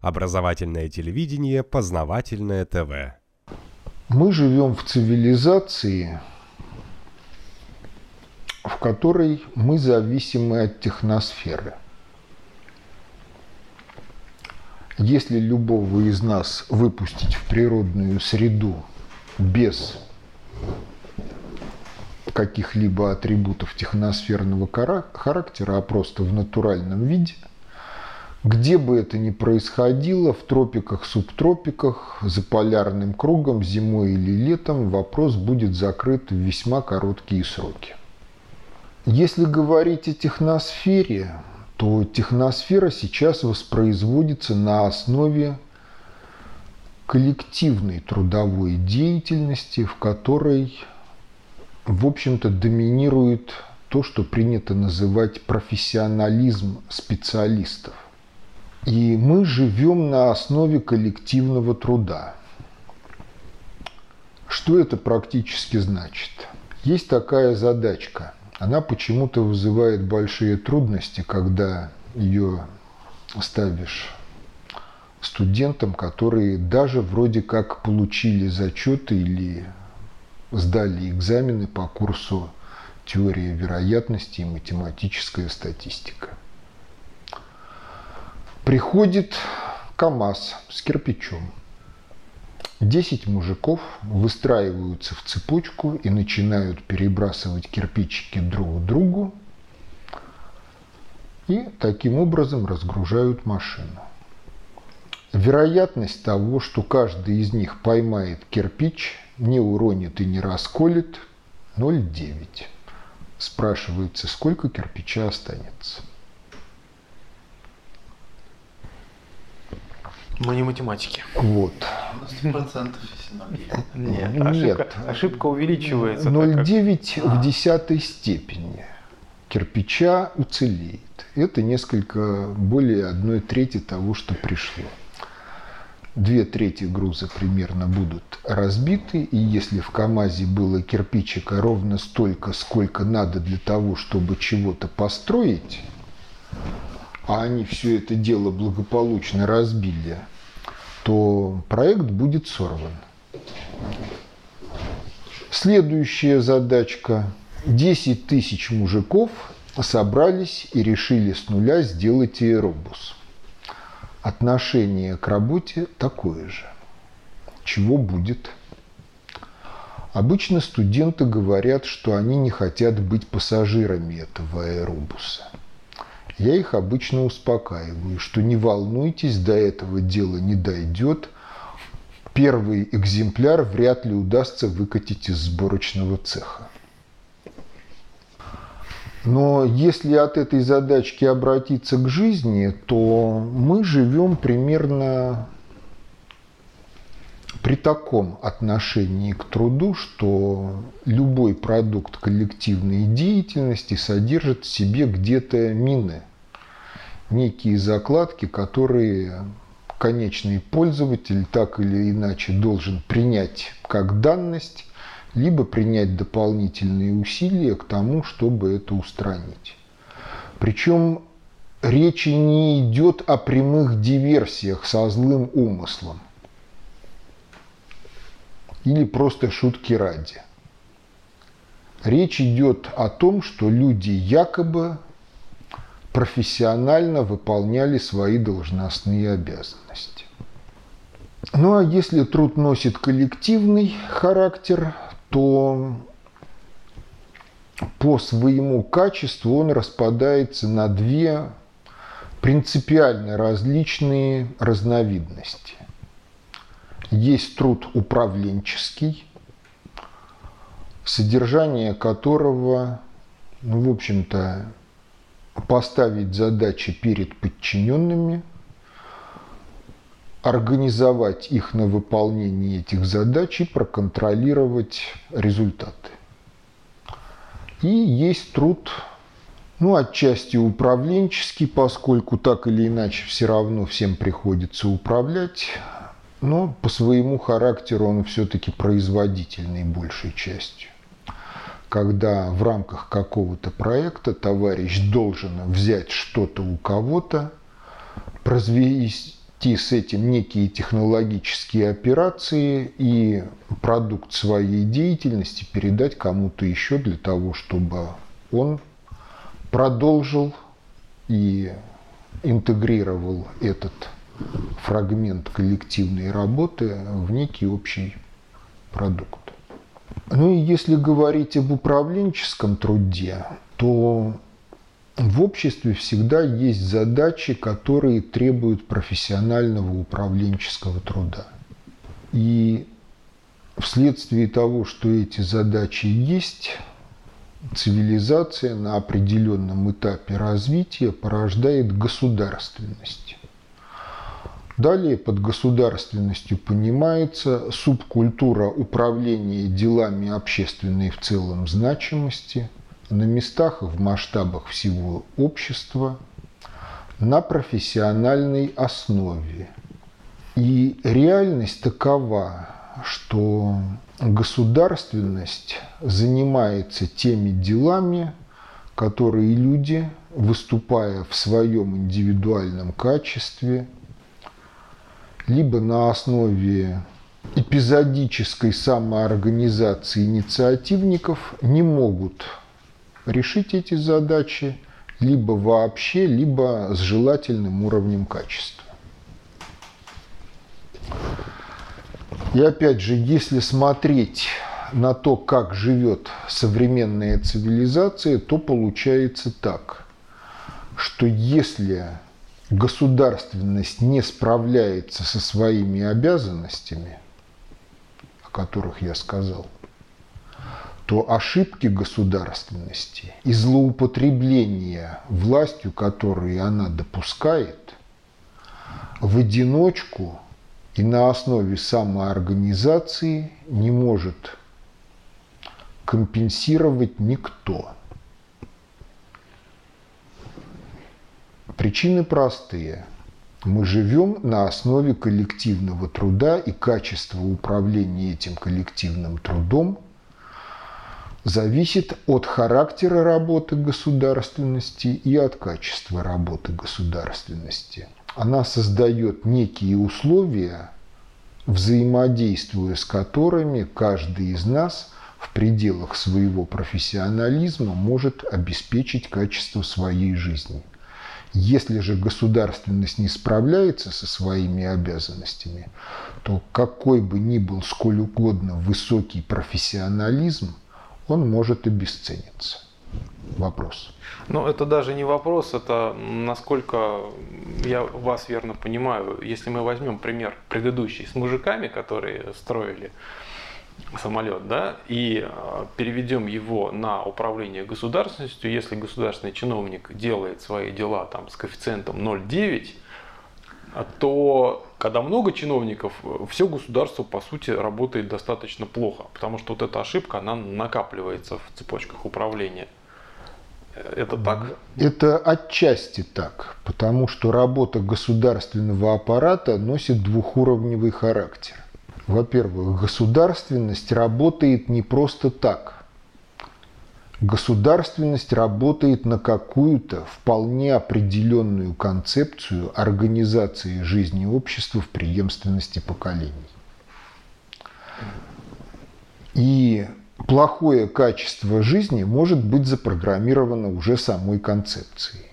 Образовательное телевидение, познавательное ТВ. Мы живем в цивилизации, в которой мы зависимы от техносферы. Если любого из нас выпустить в природную среду без каких-либо атрибутов техносферного характера, а просто в натуральном виде, где бы это ни происходило, в тропиках, субтропиках, за полярным кругом, зимой или летом, вопрос будет закрыт в весьма короткие сроки. Если говорить о техносфере, то техносфера сейчас воспроизводится на основе коллективной трудовой деятельности, в которой в общем-то, доминирует то, что принято называть профессионализм специалистов. И мы живем на основе коллективного труда. Что это практически значит? Есть такая задачка. Она почему-то вызывает большие трудности, когда ее ставишь студентам, которые даже вроде как получили зачеты или сдали экзамены по курсу теория вероятности и математическая статистика. Приходит КАМАЗ с кирпичом. Десять мужиков выстраиваются в цепочку и начинают перебрасывать кирпичики друг к другу и таким образом разгружают машину. Вероятность того, что каждый из них поймает кирпич, не уронит и не расколет 0,9. Спрашивается, сколько кирпича останется. Мы не математики. Вот. 100% Нет, Нет. Ошибка, ошибка увеличивается. 0,9 в десятой степени кирпича уцелеет. Это несколько более одной трети того, что пришло две трети груза примерно будут разбиты, и если в КАМАЗе было кирпичика ровно столько, сколько надо для того, чтобы чего-то построить, а они все это дело благополучно разбили, то проект будет сорван. Следующая задачка. 10 тысяч мужиков собрались и решили с нуля сделать аэробус отношение к работе такое же. Чего будет? Обычно студенты говорят, что они не хотят быть пассажирами этого аэробуса. Я их обычно успокаиваю, что не волнуйтесь, до этого дела не дойдет. Первый экземпляр вряд ли удастся выкатить из сборочного цеха. Но если от этой задачки обратиться к жизни, то мы живем примерно при таком отношении к труду, что любой продукт коллективной деятельности содержит в себе где-то мины, некие закладки, которые конечный пользователь так или иначе должен принять как данность либо принять дополнительные усилия к тому, чтобы это устранить. Причем речи не идет о прямых диверсиях со злым умыслом или просто шутки ради. Речь идет о том, что люди якобы профессионально выполняли свои должностные обязанности. Ну а если труд носит коллективный характер, то по своему качеству он распадается на две принципиально различные разновидности. Есть труд управленческий, содержание которого, ну, в общем-то, поставить задачи перед подчиненными – организовать их на выполнение этих задач и проконтролировать результаты. И есть труд, ну, отчасти управленческий, поскольку так или иначе все равно всем приходится управлять, но по своему характеру он все-таки производительный большей частью. Когда в рамках какого-то проекта товарищ должен взять что-то у кого-то, произвести с этим некие технологические операции и продукт своей деятельности передать кому-то еще для того, чтобы он продолжил и интегрировал этот фрагмент коллективной работы в некий общий продукт. Ну и если говорить об управленческом труде, то в обществе всегда есть задачи, которые требуют профессионального управленческого труда. И вследствие того, что эти задачи есть, цивилизация на определенном этапе развития порождает государственность. Далее под государственностью понимается субкультура управления делами общественной в целом значимости на местах и в масштабах всего общества на профессиональной основе. И реальность такова, что государственность занимается теми делами, которые люди, выступая в своем индивидуальном качестве, либо на основе эпизодической самоорганизации инициативников не могут решить эти задачи либо вообще, либо с желательным уровнем качества. И опять же, если смотреть на то, как живет современная цивилизация, то получается так, что если государственность не справляется со своими обязанностями, о которых я сказал, то ошибки государственности и злоупотребления властью, которые она допускает, в одиночку и на основе самоорганизации не может компенсировать никто – Причины простые. Мы живем на основе коллективного труда, и качество управления этим коллективным трудом зависит от характера работы государственности и от качества работы государственности. Она создает некие условия, взаимодействуя с которыми каждый из нас в пределах своего профессионализма может обеспечить качество своей жизни – если же государственность не справляется со своими обязанностями, то какой бы ни был сколь угодно высокий профессионализм, он может обесцениться. Вопрос. Ну, это даже не вопрос, это насколько я вас верно понимаю. Если мы возьмем пример предыдущий с мужиками, которые строили самолет, да, и а, переведем его на управление государственностью, если государственный чиновник делает свои дела там с коэффициентом 0,9, а, то когда много чиновников, все государство, по сути, работает достаточно плохо, потому что вот эта ошибка, она накапливается в цепочках управления. Это так? Это отчасти так, потому что работа государственного аппарата носит двухуровневый характер. Во-первых, государственность работает не просто так. Государственность работает на какую-то вполне определенную концепцию организации жизни общества в преемственности поколений. И плохое качество жизни может быть запрограммировано уже самой концепцией.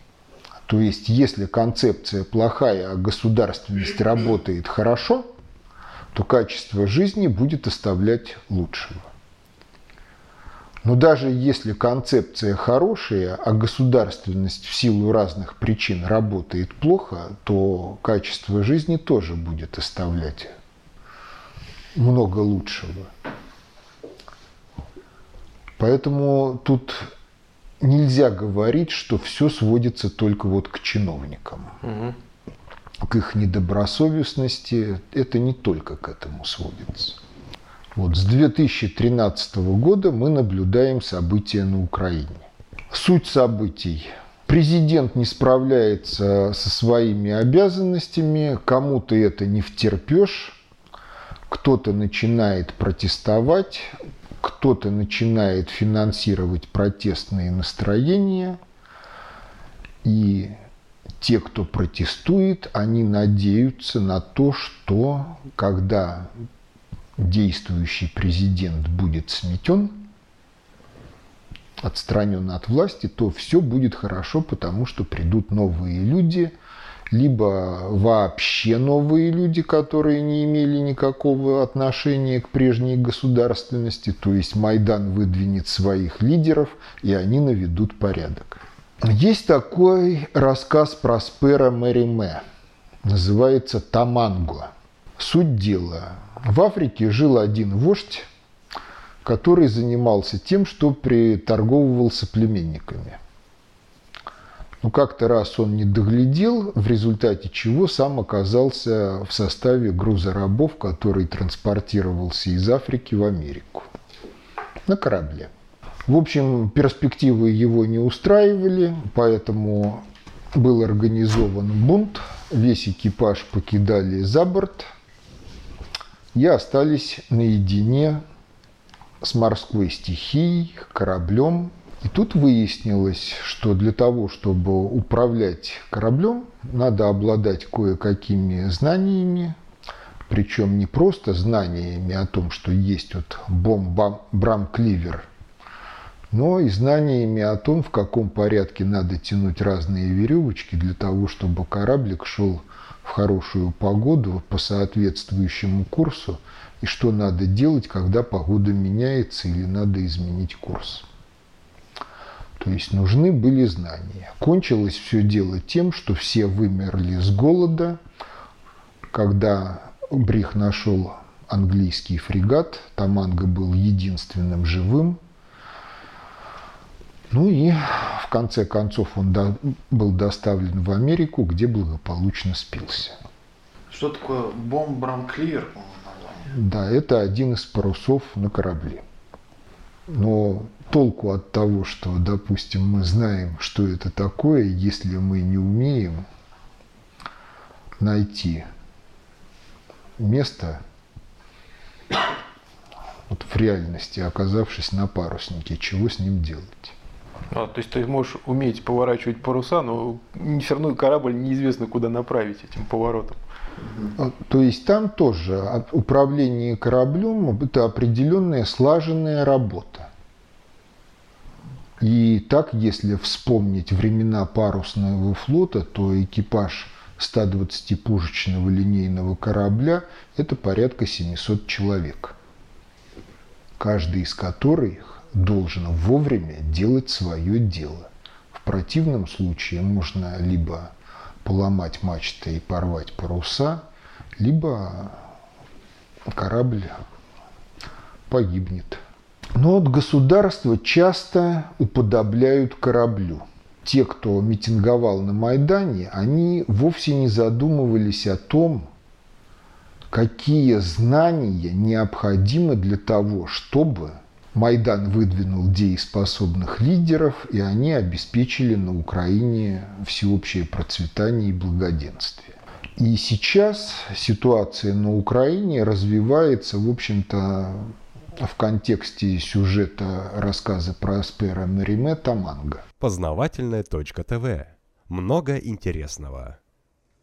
То есть, если концепция плохая, а государственность работает хорошо – то качество жизни будет оставлять лучшего. Но даже если концепция хорошая, а государственность в силу разных причин работает плохо, то качество жизни тоже будет оставлять много лучшего. Поэтому тут нельзя говорить, что все сводится только вот к чиновникам. Угу к их недобросовестности, это не только к этому сводится. Вот с 2013 года мы наблюдаем события на Украине. Суть событий. Президент не справляется со своими обязанностями, кому-то это не втерпешь, кто-то начинает протестовать, кто-то начинает финансировать протестные настроения, и те, кто протестует, они надеются на то, что когда действующий президент будет сметен, отстранен от власти, то все будет хорошо, потому что придут новые люди, либо вообще новые люди, которые не имели никакого отношения к прежней государственности, то есть Майдан выдвинет своих лидеров, и они наведут порядок. Есть такой рассказ про Спера Мэриме, называется «Таманго». Суть дела. В Африке жил один вождь, который занимался тем, что приторговывал соплеменниками. Но как-то раз он не доглядел, в результате чего сам оказался в составе груза рабов, который транспортировался из Африки в Америку на корабле. В общем, перспективы его не устраивали, поэтому был организован бунт, весь экипаж покидали за борт и остались наедине с морской стихией, кораблем. И тут выяснилось, что для того, чтобы управлять кораблем, надо обладать кое-какими знаниями, причем не просто знаниями о том, что есть вот бомб Брам Кливер, но и знаниями о том, в каком порядке надо тянуть разные веревочки для того, чтобы кораблик шел в хорошую погоду по соответствующему курсу и что надо делать, когда погода меняется или надо изменить курс. То есть нужны были знания. Кончилось все дело тем, что все вымерли с голода. Когда Брих нашел английский фрегат, Таманга был единственным живым. Ну и в конце концов он до, был доставлен в Америку, где благополучно спился. Что такое бомб-бранклир? Да, это один из парусов на корабле. Но толку от того, что, допустим, мы знаем, что это такое, если мы не умеем найти место вот в реальности, оказавшись на паруснике, чего с ним делать. А, то есть ты можешь уметь поворачивать паруса, но все равно корабль неизвестно куда направить этим поворотом. А, то есть там тоже управление кораблем – это определенная слаженная работа. И так, если вспомнить времена парусного флота, то экипаж 120-пушечного линейного корабля – это порядка 700 человек, каждый из которых должен вовремя делать свое дело. В противном случае можно либо поломать мачты и порвать паруса, либо корабль погибнет. Но от государства часто уподобляют кораблю. Те, кто митинговал на Майдане, они вовсе не задумывались о том, какие знания необходимы для того, чтобы Майдан выдвинул дееспособных лидеров, и они обеспечили на Украине всеобщее процветание и благоденствие. И сейчас ситуация на Украине развивается, в общем-то, в контексте сюжета рассказа про Аспера Мериме Таманга. Познавательная точка ТВ. Много интересного.